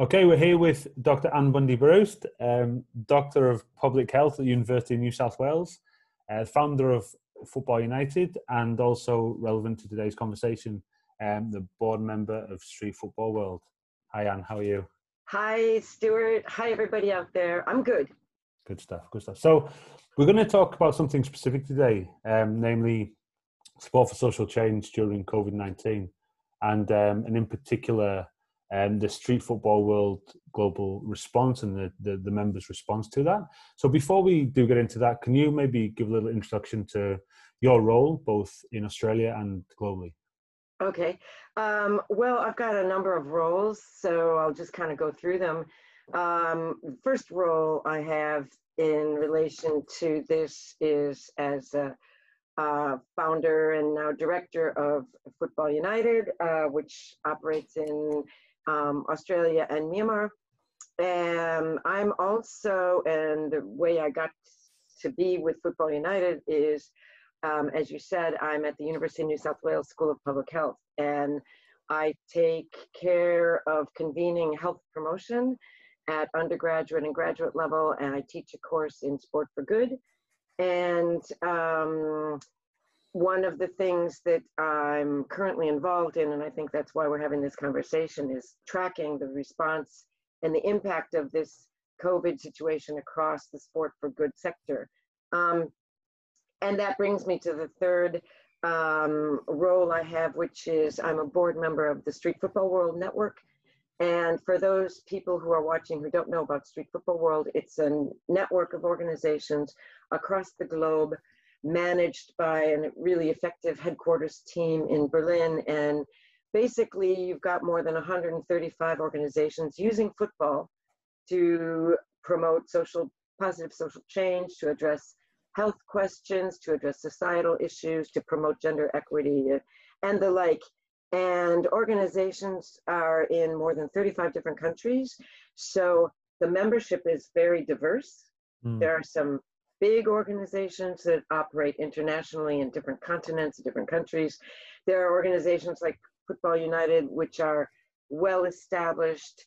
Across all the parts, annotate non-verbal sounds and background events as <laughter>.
Okay, we're here with Dr. Anne Bunde-Birouste, um, Doctor of Public Health at the University of New South Wales, uh, founder of Football United, and also relevant to today's conversation, um, the board member of Street Football World. Hi, Anne, how are you? Hi, Stuart. Hi, everybody out there. I'm good. Good stuff, good stuff. So, we're going to talk about something specific today, um, namely support for social change during COVID 19, and, um, and in particular, um, the street football world global response and the, the, the, members' response to that. So before we do get into that, can you maybe give a little introduction to your role both in Australia and globally? Okay. Um, well, I've got a number of roles, so I'll just kind of go through them. Um, first role I have in relation to this is as a, uh, founder and now director of Football United, uh, which operates in um, Australia and Myanmar. And I'm also, and the way I got to be with Football United is, um, as you said, I'm at the University of New South Wales School of Public Health, and I take care of convening health promotion at undergraduate and graduate level, and I teach a course in sport for good. And um, one of the things that I'm currently involved in, and I think that's why we're having this conversation, is tracking the response and the impact of this COVID situation across the sport for good sector. Um, and that brings me to the third um, role I have, which is I'm a board member of the Street Football World Network. And for those people who are watching who don't know about Street Football World, it's a network of organizations across the globe managed by a really effective headquarters team in Berlin. And basically, you've got more than 135 organizations using football to promote social, positive social change, to address health questions, to address societal issues, to promote gender equity, and the like. And organizations are in more than 35 different countries. So the membership is very diverse. Mm. There are some big organizations that operate internationally in different continents, different countries. There are organizations like Football United, which are well established,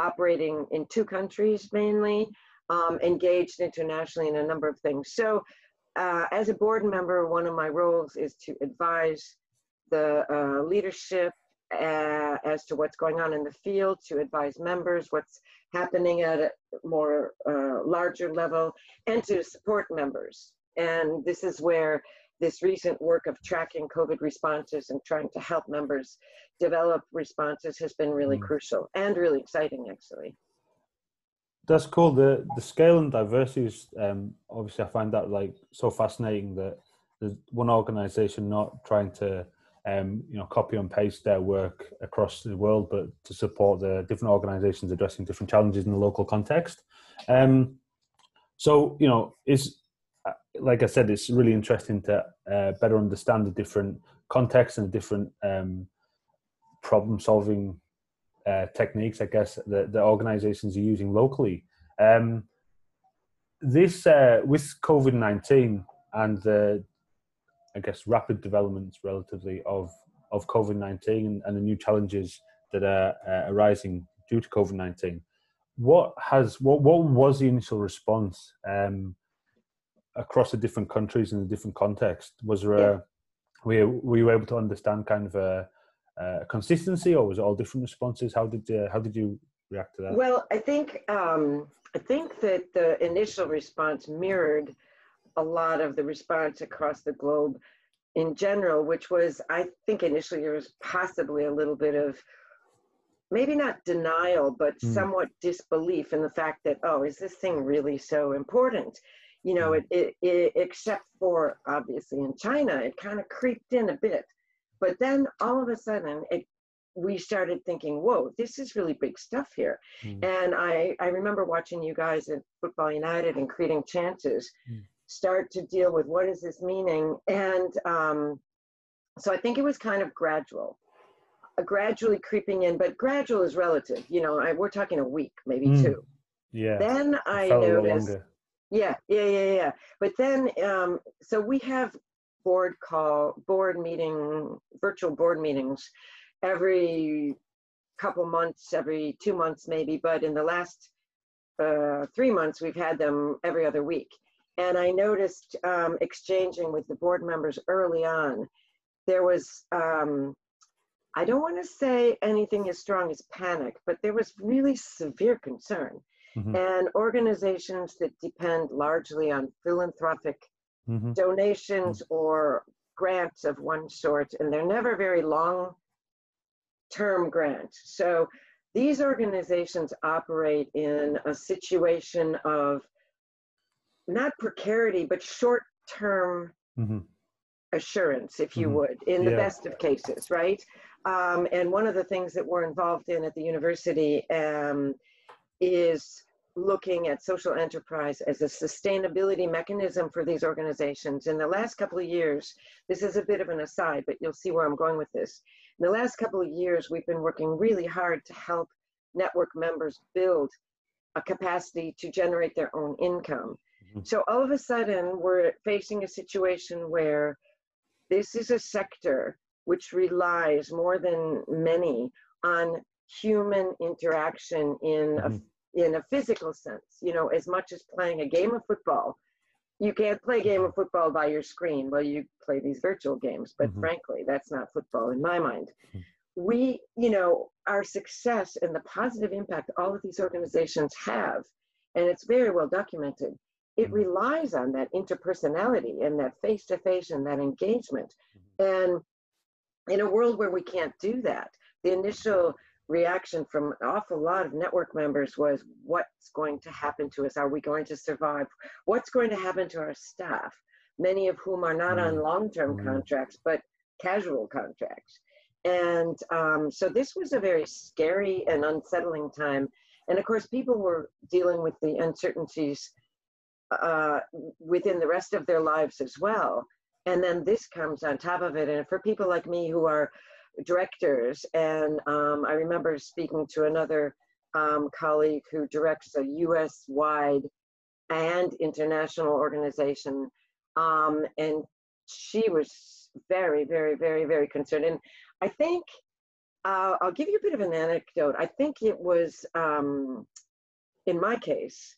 operating in two countries mainly, um, engaged internationally in a number of things. So, uh, as a board member, one of my roles is to advise the uh, leadership uh, as to what's going on in the field, to advise members what's happening at a more uh, larger level, and to support members. And this is where this recent work of tracking COVID responses and trying to help members develop responses has been really mm. crucial and really exciting, actually. That's cool. The the scale and diversity is um, obviously I find that like so fascinating that there's one organization not trying to um, you know, copy and paste their work across the world, but to support the different organisations addressing different challenges in the local context. Um, so, you know, is uh, like I said, it's really interesting to uh, better understand the different contexts and the different um, problem-solving uh, techniques, I guess, that the organisations are using locally. Um, this uh, with COVID nineteen and the I guess, rapid developments relatively of of COVID nineteen and, the new challenges that are uh, arising due to COVID nineteen. What has what what was the initial response um, across the different countries in the different context? Was there a were, were you able to understand kind of a, a consistency, or was it all different responses? How did uh, how did you react to that? Well, I think um, I think that the initial response mirrored a lot of the response across the globe in general, which was, I think initially there was possibly a little bit of maybe not denial, but mm. somewhat disbelief in the fact that, oh, is this thing really so important? You know, mm. it, it, it, except for obviously in China, it kind of creeped in a bit. But then all of a sudden, it we started thinking, whoa, this is really big stuff here. Mm. And I, I remember watching you guys at Football United and creating chances. Mm start to deal with what is this meaning. And um, so i think it was kind of gradual uh, gradually creeping in but gradual is relative you know I, we're talking a week maybe mm. two. Yeah. Then i noticed yeah yeah yeah yeah. But then um, so we have board call board meeting virtual board meetings every couple months, every two months maybe, but in the last uh, three months, we've had them every other week. And I noticed um, exchanging with the board members early on, there was, um, I don't want to say anything as strong as panic, but there was really severe concern. Mm-hmm. And organizations that depend largely on philanthropic mm-hmm. donations mm-hmm. or grants of one sort, and they're never very long term grants. So these organizations operate in a situation of not precarity, but short term mm-hmm. assurance, if you mm-hmm. would, in yeah. the best of cases, right? Um, and one of the things that we're involved in at the university um, is looking at social enterprise as a sustainability mechanism for these organizations. In the last couple of years, this is a bit of an aside, but you'll see where I'm going with this. In the last couple of years, we've been working really hard to help network members build a capacity to generate their own income. Mm-hmm. So all of a sudden, we're facing a situation where this is a sector which relies more than many on human interaction in mm-hmm. a in a physical sense, you know, as much as playing a game of football. You can't play a game of football by your screen. Well, you play these virtual games, but mm-hmm. frankly, that's not football in my mind. Mm-hmm. We, you know, our success and the positive impact all of these organizations have, and it's very well documented, it mm-hmm. relies on that interpersonality and that face to face and that engagement. Mm-hmm. And in a world where we can't do that, the initial reaction from an awful lot of network members was what's going to happen to us? Are we going to survive? What's going to happen to our staff? Many of whom are not mm. on long term mm. contracts, but casual contracts. And um, so this was a very scary and unsettling time. And of course, people were dealing with the uncertainties uh, within the rest of their lives as well. And then this comes on top of it. And for people like me who are directors. And um, I remember speaking to another um, colleague who directs a US wide and international organization. Um, and she was very, very, very, very concerned. And I think uh, I'll give you a bit of an anecdote. I think it was, um, in my case,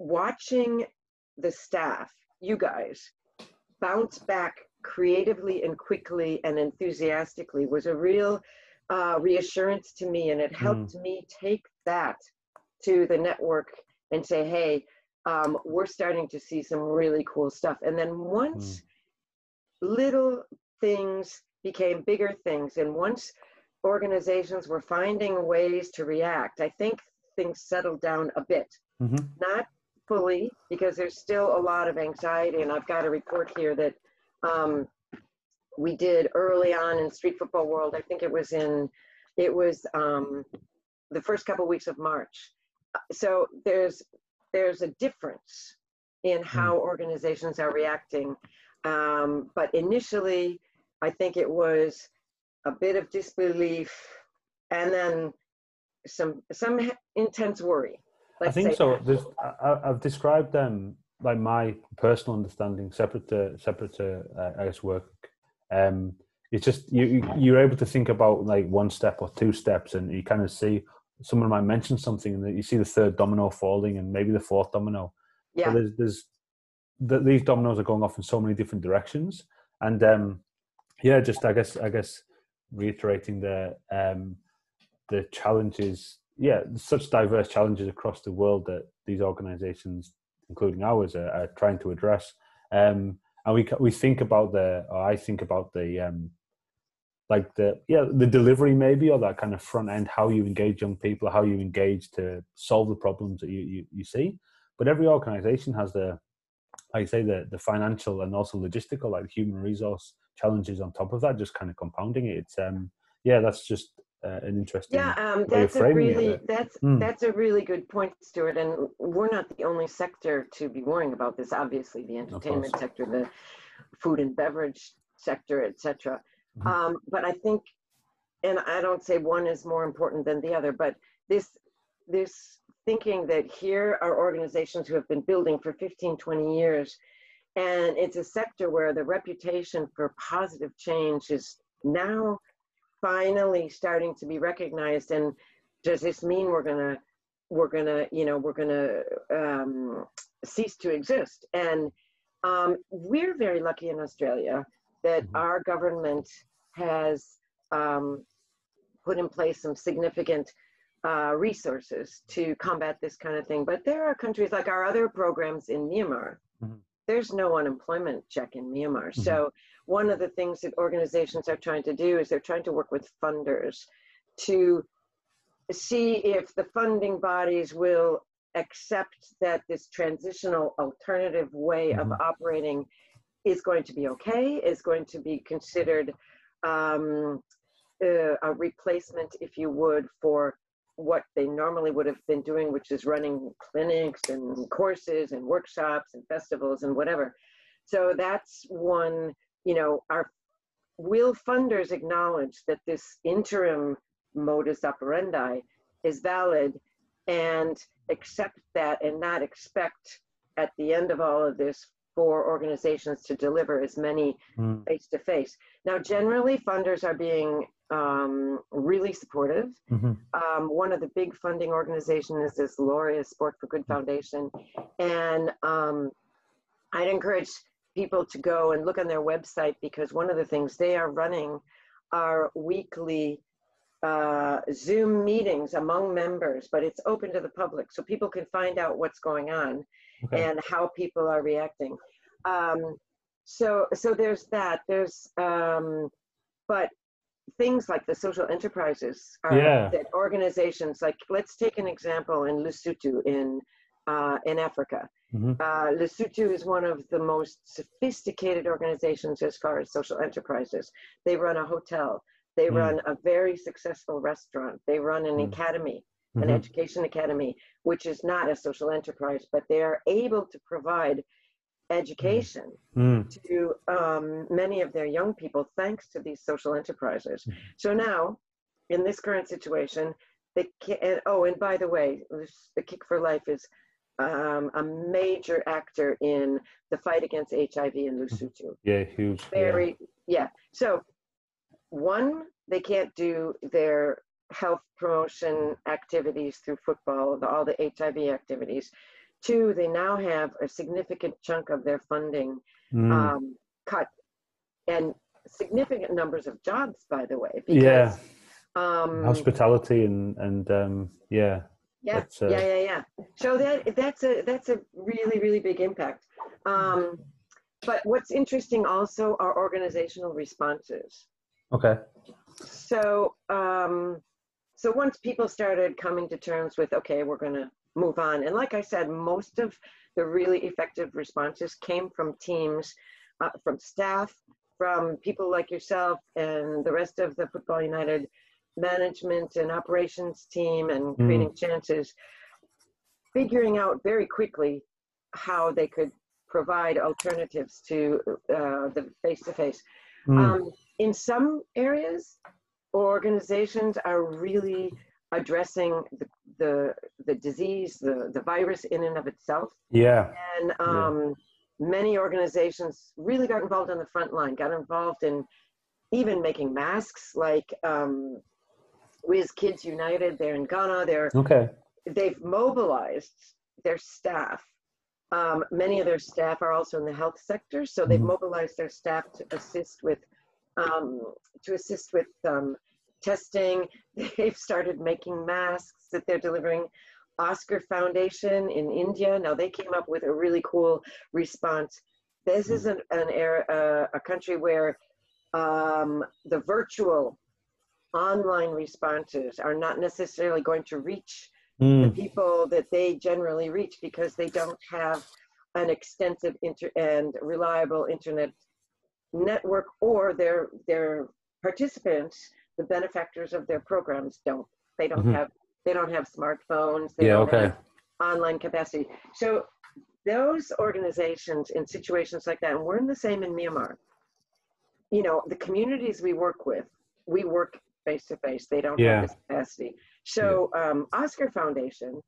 watching the staff, you guys, bounce back creatively and quickly and enthusiastically was a real uh, reassurance to me and it helped mm. me take that to the network and say hey um, we're starting to see some really cool stuff and then once mm. little things became bigger things and once organizations were finding ways to react i think things settled down a bit mm-hmm. not fully because there's still a lot of anxiety and i've got a report here that um, we did early on in street football world. I think it was in, it was um, the first couple weeks of March. So there's there's a difference in how mm. organizations are reacting. Um, but initially, I think it was a bit of disbelief, and then some some intense worry. I think so. I, have described them like my personal understanding, separate to separate to uh, I guess work. Um, it's just you you're able to think about like one step or two steps, and you kind of see someone might mention something, and you see the third domino falling, and maybe the fourth domino. Yeah. there's there's the, these dominoes are going off in so many different directions, and um, yeah, just I guess I guess reiterating the um, the challenges yeah such diverse challenges across the world that these organizations including ours, are, are trying to address. Um, and we we think about the, or I think about the, um, like the yeah the delivery maybe, or that kind of front end, how you engage young people, how you engage to solve the problems that you you, you see. But every organization has the, like I say, the the financial and also logistical, like human resource challenges on top of that, just kind of compounding it. It's um yeah, that's just uh, an interesting yeah um, that's a really that's mm. that's a really good point stuart and we're not the only sector to be worrying about this obviously the entertainment sector the food and beverage sector etc mm-hmm. um, but i think and i don't say one is more important than the other but this this thinking that here are organizations who have been building for 15 20 years and it's a sector where the reputation for positive change is now finally starting to be recognized. And does this mean we're gonna we're gonna you know we're gonna um, cease to exist? And um, we're very lucky in Australia that Mhm. our government has um, put in place some significant uh, resources to combat this kind of thing. But there are countries like our other programs in Myanmar. Mhm. There's no unemployment check in Myanmar. Mhm. So one of the things that organizations are trying to do is they're trying to work with funders to see if the funding bodies will accept that this transitional alternative way of Mhm. operating is going to be okay, is going to be considered um, uh, a replacement, if you would, for what they normally would have been doing, which is running clinics and courses and workshops and festivals and whatever. So that's one, you know, our will funders acknowledge that this interim modus operandi is valid and accept that and not expect at the end of all of this for organizations to deliver as many Mm. face to face. Now, generally, funders are being um, really supportive. Mhm. Um, one of the big funding organizations is this Laureate Sport for Good Foundation. And um, I'd encourage people to go and look on their website because one of the things they are running are weekly uh, Zoom meetings among members, but it's open to the public so people can find out what's going on Okay. and how people are reacting. Um, so, so there's that. There's, um, but things like the social enterprises are, Yeah. that organizations like let's take an example in Lesotho in uh, in Africa. Mhm. Uh, Lesotho is one of the most sophisticated organizations as far as social enterprises. They run a hotel. They Mm. run a very successful restaurant. They run an Mm. academy an Mhm. education academy, which is not a social enterprise, but they are able to provide education Mm. to um, many of their young people thanks to these social enterprises. Mhm. So now, in this current situation, they can, and, oh, and by the way, the Kick for Life is um, a major actor in the fight against HIV in Lesotho Yeah, huge. yeah. very yeah. so one they can't do their health promotion activities through football the, all the hiv activities. Two they now have a significant chunk of their funding Mm. um, cut and significant numbers of jobs by the way because yeah, um, hospitality and and um, yeah, yeah uh, yeah yeah yeah. So that that's a that's a really really big impact. Um, but what's interesting also are organizational responses. Okay. so um so once people started coming to terms with okay we're going to move on and like i said most of the really effective responses came from teams uh, from staff from people like yourself and the rest of the football united management and operations team and Mm. creating chances figuring out very quickly how they could provide alternatives to uh, the face-to-face Mm. um, in some areas, organizations are really addressing the, the, the disease, the, the virus in and of itself. yeah. And um, many organizations really got involved on the front line, got involved in even making masks, like um, Wiz Kids United, they're in Ghana, they're Okay. they've mobilized their staff. Um, many of their staff are also in the health sector, so they've Mhm. mobilized their staff to assist with um, to assist with um, testing. <laughs> They've started making masks that they're delivering. Oscar Foundation in India. Now they came up with a really cool response. This is an, an area, uh, a country where um, the virtual online responses are not necessarily going to reach the Mm. people that they generally reach because they don't have an extensive inter- and reliable internet network or their their participants the benefactors of their programs don't they don't Mhm. have they don't have smartphones they Yeah. don't Okay. have online capacity so those organizations in situations like that and we're in the same in myanmar you know the communities we work with we work face to face they don't Yeah. have this capacity so um, oscar foundation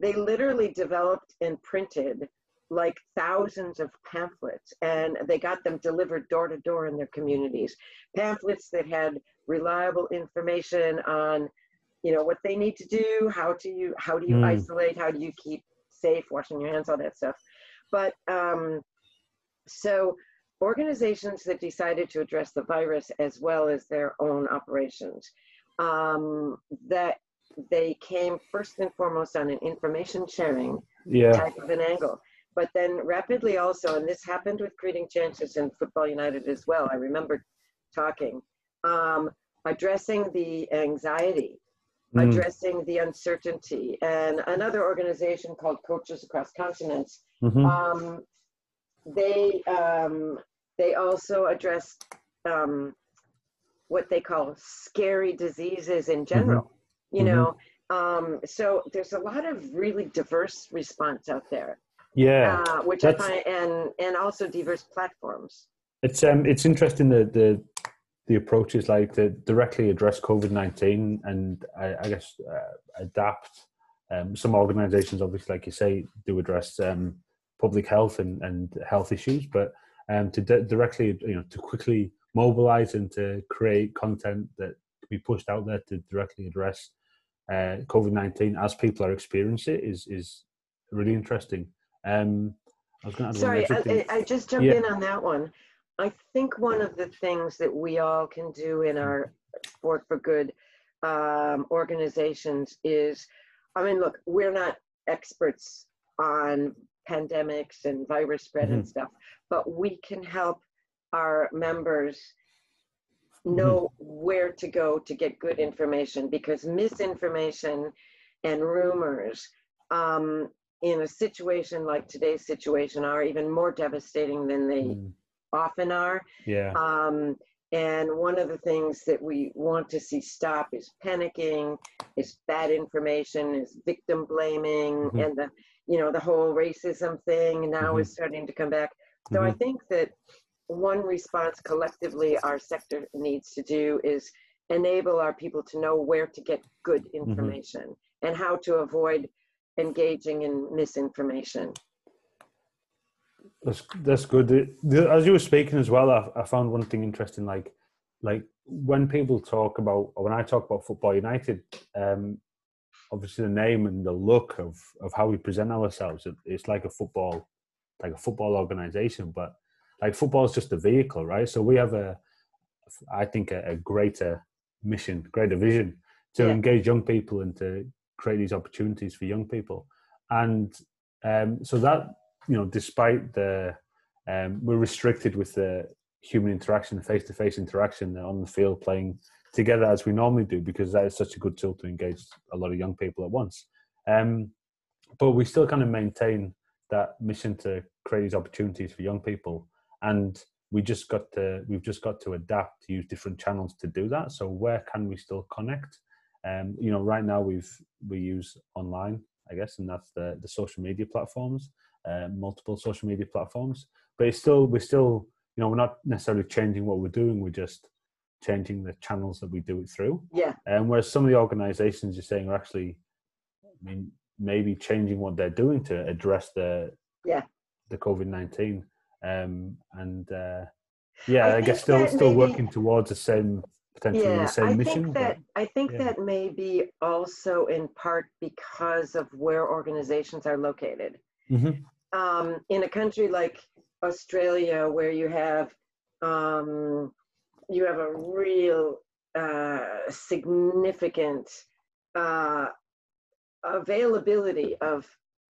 they literally developed and printed like thousands of pamphlets and they got them delivered door to door in their communities pamphlets that had reliable information on, you know, what they need to do, how do you, how do you mm. isolate, how do you keep safe, washing your hands, all that stuff. But um, so organizations that decided to address the virus as well as their own operations, um, that they came first and foremost on an information sharing yeah. type of an angle. But then rapidly also, and this happened with Creating Chances and Football United as well. I remember talking, um, addressing the anxiety, mm. addressing the uncertainty, and another organization called Coaches Across Continents. Mm-hmm. Um, they um, they also addressed um, what they call scary diseases in general. Mm-hmm. You mm-hmm. know, um, so there's a lot of really diverse response out there. Yeah, uh, which I find, and and also diverse platforms. It's um it's interesting the the the approaches like to directly address COVID nineteen and I, I guess uh, adapt. Um, some organisations, obviously, like you say, do address um, public health and, and health issues, but um, to di- directly, you know, to quickly mobilize and to create content that can be pushed out there to directly address uh, COVID nineteen as people are experiencing it is is really interesting. Um, I was going to Sorry, I, I, just jump yeah. in on that one. I think one of the things that we all can do in our Sport for Good um, organizations is, I mean, look, we're not experts on pandemics and virus spread mm-hmm. and stuff, but we can help our members mm-hmm. know mm-hmm. where to go to get good information because misinformation and rumors um, in a situation like today's situation are even more devastating than they mm. often are. Yeah. Um, and one of the things that we want to see stop is panicking, is bad information, is victim blaming, mm-hmm. and the you know the whole racism thing now mm-hmm. is starting to come back. So mm-hmm. I think that one response collectively our sector needs to do is enable our people to know where to get good mm-hmm. information and how to avoid engaging in misinformation. That's that's good. As you were speaking as well, I, I found one thing interesting. Like, like when people talk about, or when I talk about Football United, um, obviously the name and the look of of how we present ourselves, it, it's like a football, like a football organization. But like football is just a vehicle, right? So we have a, I think, a, a greater mission, greater vision to yeah. engage young people and to create these opportunities for young people. And um, so that you know, despite the um, we're restricted with the human interaction, face-to-face interaction on the field, playing together as we normally do, because that is such a good tool to engage a lot of young people at once. Um, but we still kind of maintain that mission to create these opportunities for young people, and we just got to we've just got to adapt to use different channels to do that. So where can we still connect? Um, you know, right now we've we use online, I guess, and that's the the social media platforms, uh, multiple social media platforms. But it's still we're still you know we're not necessarily changing what we're doing. We're just changing the channels that we do it through. Yeah. And whereas some of the organisations you're saying are actually, I mean, maybe changing what they're doing to address the yeah the COVID nineteen, um, and uh, yeah, I, I guess still still maybe, working towards the same potentially yeah, the same I mission. Think that, but, I think yeah. that may be also in part because of where organizations are located. Mm-hmm. Um, in a country like Australia, where you have um, you have a real uh, significant uh, availability of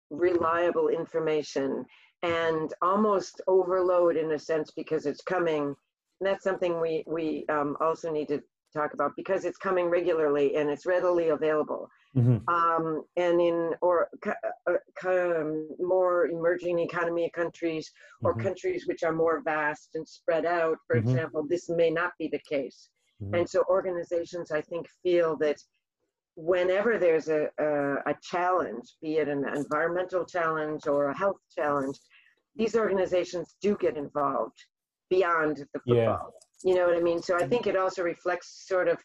reliable information and almost overload in a sense because it's coming and that's something we we um, also need to talk about because it's coming regularly and it's readily available. Mm-hmm. Um, and in or uh, um, more emerging economy countries or mm-hmm. countries which are more vast and spread out, for mm-hmm. example, this may not be the case. Mm-hmm. And so organizations, I think, feel that whenever there's a, a, a challenge, be it an environmental challenge or a health challenge, these organizations do get involved beyond the football. Yeah. You know what I mean? So I think it also reflects sort of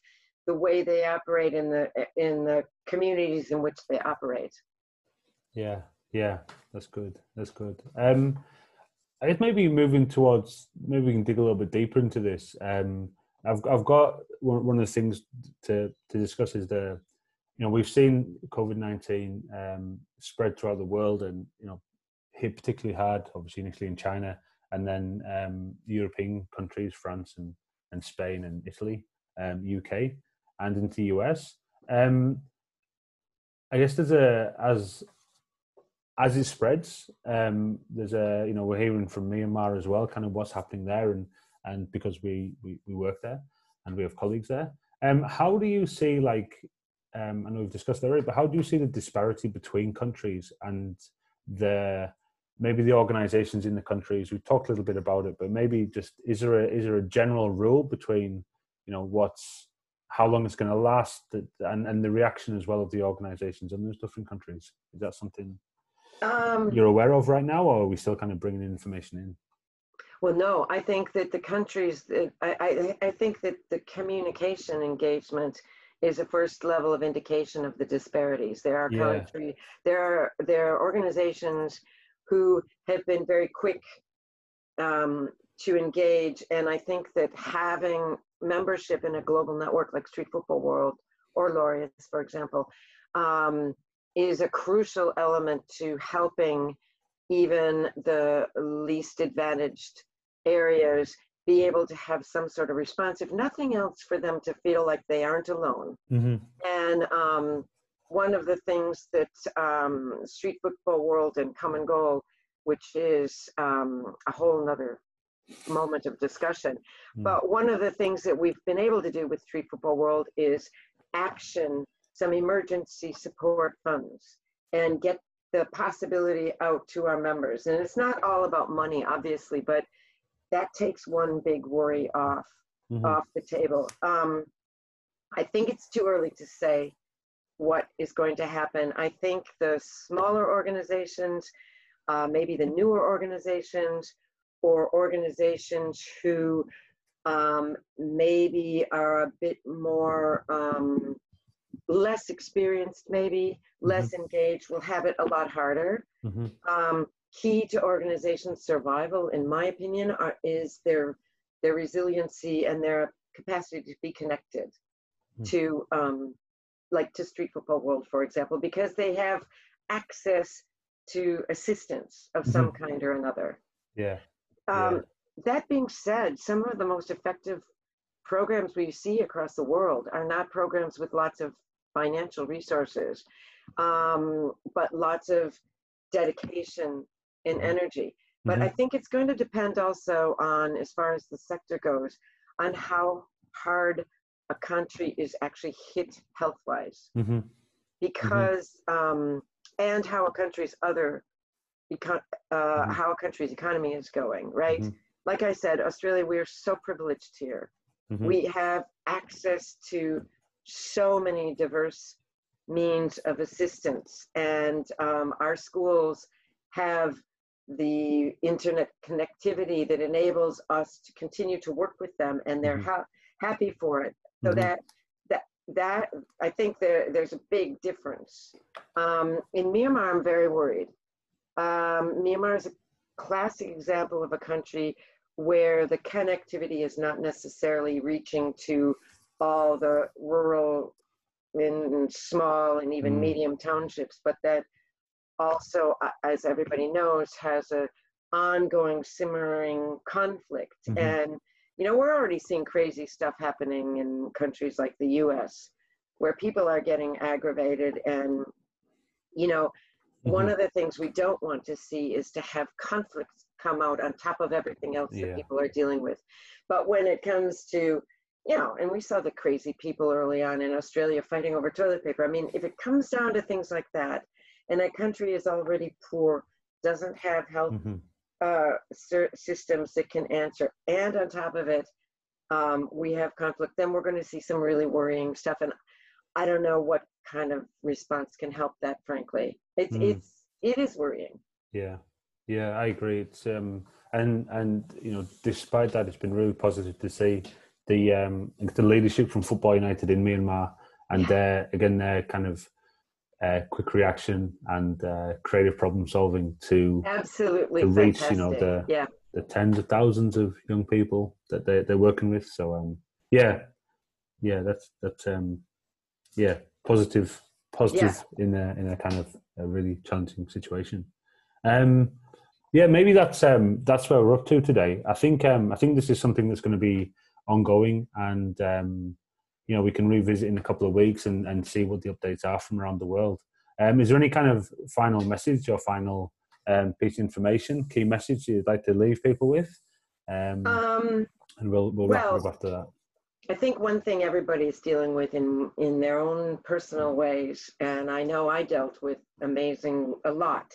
the way they operate in the in the communities in which they operate. Yeah, yeah, that's good. That's good. Um, I guess maybe moving towards maybe we can dig a little bit deeper into this. Um, I've I've got one, one of the things to to discuss is the you know we've seen COVID nineteen um, spread throughout the world and you know hit particularly hard, obviously initially in China and then um, European countries, France and and Spain and Italy, um, UK, and into the US. Um, I guess there's a as as it spreads, um, there's a you know we're hearing from Myanmar as well, kind of what's happening there, and and because we we, we work there and we have colleagues there. Um, how do you see like um, I know we've discussed that already, but how do you see the disparity between countries and the maybe the organizations in the countries? We've talked a little bit about it, but maybe just is there a is there a general rule between you know what's how long it's going to last and and the reaction as well of the organizations in those different countries? Is that something um, you're aware of right now, or are we still kind of bringing information in? Well, no, I think that the countries, I, I, I think that the communication engagement is a first level of indication of the disparities. There are yeah. country, there are there are organizations who have been very quick um, to engage, and I think that having membership in a global network like Street Football World or Laureates, for example, um, is a crucial element to helping even the least advantaged areas be able to have some sort of response, if nothing else, for them to feel like they aren't alone. Mm-hmm. And um, one of the things that um, Street Football World and Common Goal, which is um, a whole nother moment of discussion, mm-hmm. but one of the things that we've been able to do with Street Football World is action some emergency support funds and get the possibility out to our members. And it's not all about money, obviously, but that takes one big worry off mm-hmm. off the table. Um, I think it's too early to say what is going to happen. I think the smaller organizations, uh, maybe the newer organizations, or organizations who um, maybe are a bit more um, less experienced, maybe less mm-hmm. engaged, will have it a lot harder. Mm-hmm. Um, key to organization survival, in my opinion, are, is their their resiliency and their capacity to be connected mm-hmm. to, um, like to Street Football World, for example, because they have access to assistance of some mm-hmm. kind or another. Yeah. Um, yeah. That being said, some of the most effective programs we see across the world are not programs with lots of financial resources, um, but lots of dedication and mm-hmm. energy. But mm-hmm. I think it's going to depend also on, as far as the sector goes, on how hard a country is actually hit health wise. Mm-hmm. Because, um, and how a country's other, econ- uh, mm-hmm. how a country's economy is going, right? Mm-hmm. Like I said, Australia, we're so privileged here. Mm-hmm. We have access to so many diverse means of assistance. And um, our schools have the internet connectivity that enables us to continue to work with them and they're mm-hmm. ha- happy for it. So mm-hmm. that that that I think there there's a big difference. Um, in Myanmar, I'm very worried. Um, Myanmar is a classic example of a country where the connectivity is not necessarily reaching to all the rural and small and even mm. medium townships, but that also, as everybody knows, has a ongoing simmering conflict. Mm-hmm. And you know, we're already seeing crazy stuff happening in countries like the U.S., where people are getting aggravated, and you know, mm-hmm. one of the things we don't want to see is to have conflicts come out on top of everything else yeah. that people are dealing with. But when it comes to you know, and we saw the crazy people early on in Australia fighting over toilet paper. I mean, if it comes down to things like that, and that country is already poor, doesn't have health mm-hmm. Uh, systems that can answer, and on top of it, um, we have conflict, then we're going to see some really worrying stuff. And I don't know what kind of response can help that. Frankly, it's mm. it's it is worrying. Yeah, yeah, I agree. It's um and and you know, despite that, it's been really positive to see the um, the leadership from Football United in Myanmar, and yeah. uh, again their kind of uh, quick reaction and uh, creative problem solving to absolutely to reach you know the yeah. the tens of thousands of young people that they they're working with. So um, Yeah, yeah, that's that's um, yeah, positive, positive yeah. in a in a kind of a really challenging situation. Um, yeah, maybe that's um, that's where we're up to today. I think um, I think this is something that's going to be ongoing, and um, you know we can revisit in a couple of weeks and, and see what the updates are from around the world. Um, is there any kind of final message or final um, piece of information, key message you'd like to leave people with? Um, um and we'll we'll wrap well, up after that. I think one thing everybody's dealing with in in their own personal ways, and I know I dealt with amazing a lot,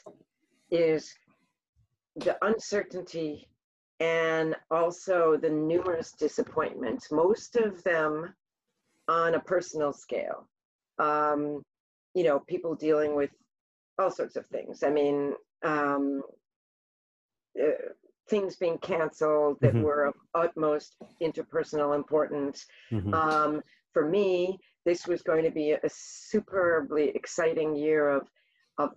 is the uncertainty and also the numerous disappointments. Most of them on a personal scale. Um, you know, people dealing with all sorts of things. I mean, um, uh, things being canceled that mm-hmm. were of utmost interpersonal importance. Mm-hmm. Um, for me, this was going to be a, a superbly exciting year of, of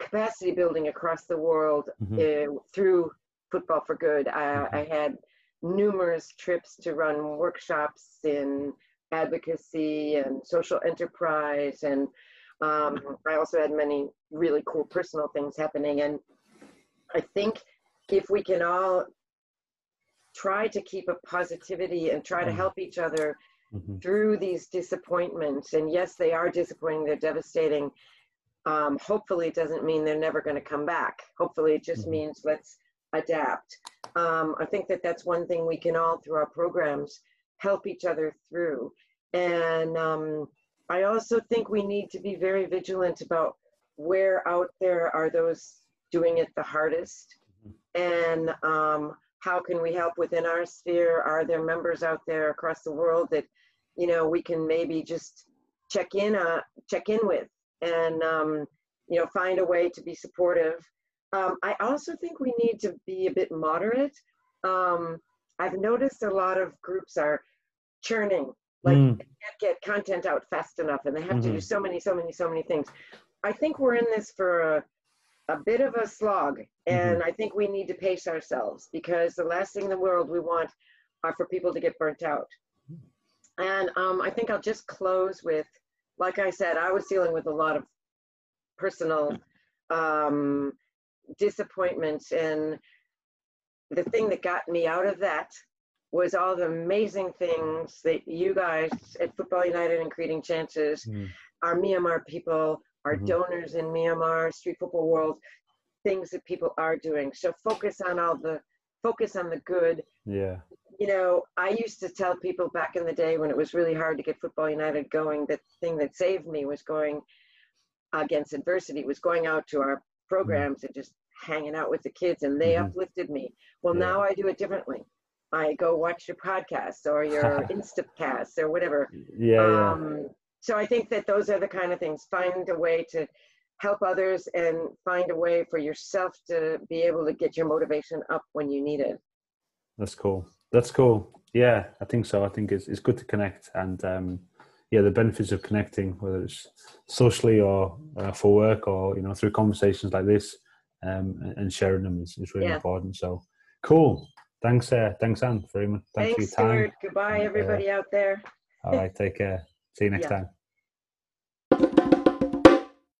capacity building across the world mm-hmm. uh, through Football for Good. I, mm-hmm. I, had numerous trips to run workshops in advocacy and social enterprise, and um, I also had many really cool personal things happening. And I think if we can all try to keep a positivity and try to mm-hmm. help each other mm-hmm. through these disappointments, and yes, they are disappointing, they're devastating. Um, hopefully, it doesn't mean they're never going to come back. Hopefully, it just mm-hmm. means let's adapt. Um, I think that that's one thing we can all, through our programs, help each other through. And um, I also think we need to be very vigilant about where out there are those doing it the hardest and um, how can we help within our sphere? Are there members out there across the world that, you know, we can maybe just check in, uh, check in with and, um, you know, find a way to be supportive. Um, I also think we need to be a bit moderate. I've noticed a lot of groups are churning, like mm. can't get content out fast enough and they have mm-hmm. to do mm-hmm. so many, so many, so many things. I think we're in this for a, a bit of a slog. And mm-hmm. I think we need to pace ourselves because the last thing in the world we want are for people to get burnt out. And um, I think I'll just close with, like I said, I was dealing with a lot of personal <laughs> um, disappointments. And the thing that got me out of that was all the amazing things that you guys at Football United and Creating Chances, mm. our Myanmar people, our mm-hmm. donors in Myanmar, street football world, things that people are doing. So focus on all the focus on the good. Yeah. You know, I used to tell people back in the day when it was really hard to get Football United going, that thing that saved me was going against adversity, was going out to our programs mm-hmm. and just hanging out with the kids, and they mm-hmm. uplifted me. Well, yeah. now I do it differently. I go watch your podcast or your <laughs> Instacast or whatever. Yeah, um, yeah so I think that those are the kind of things. Find a way to help others and find a way for yourself to be able to get your motivation up when you need it. That's cool. That's cool. Yeah, I think so. I think it's it's good to connect and um, yeah, the benefits of connecting, whether it's socially or uh, for work or you know through conversations like this, um, and sharing them is, is really yeah. important. So cool. Thanks, uh, thanks, Anne, very much. Thanks, thanks for your time. Goodbye, everybody uh, out there. all right, take care. See you next yeah. time.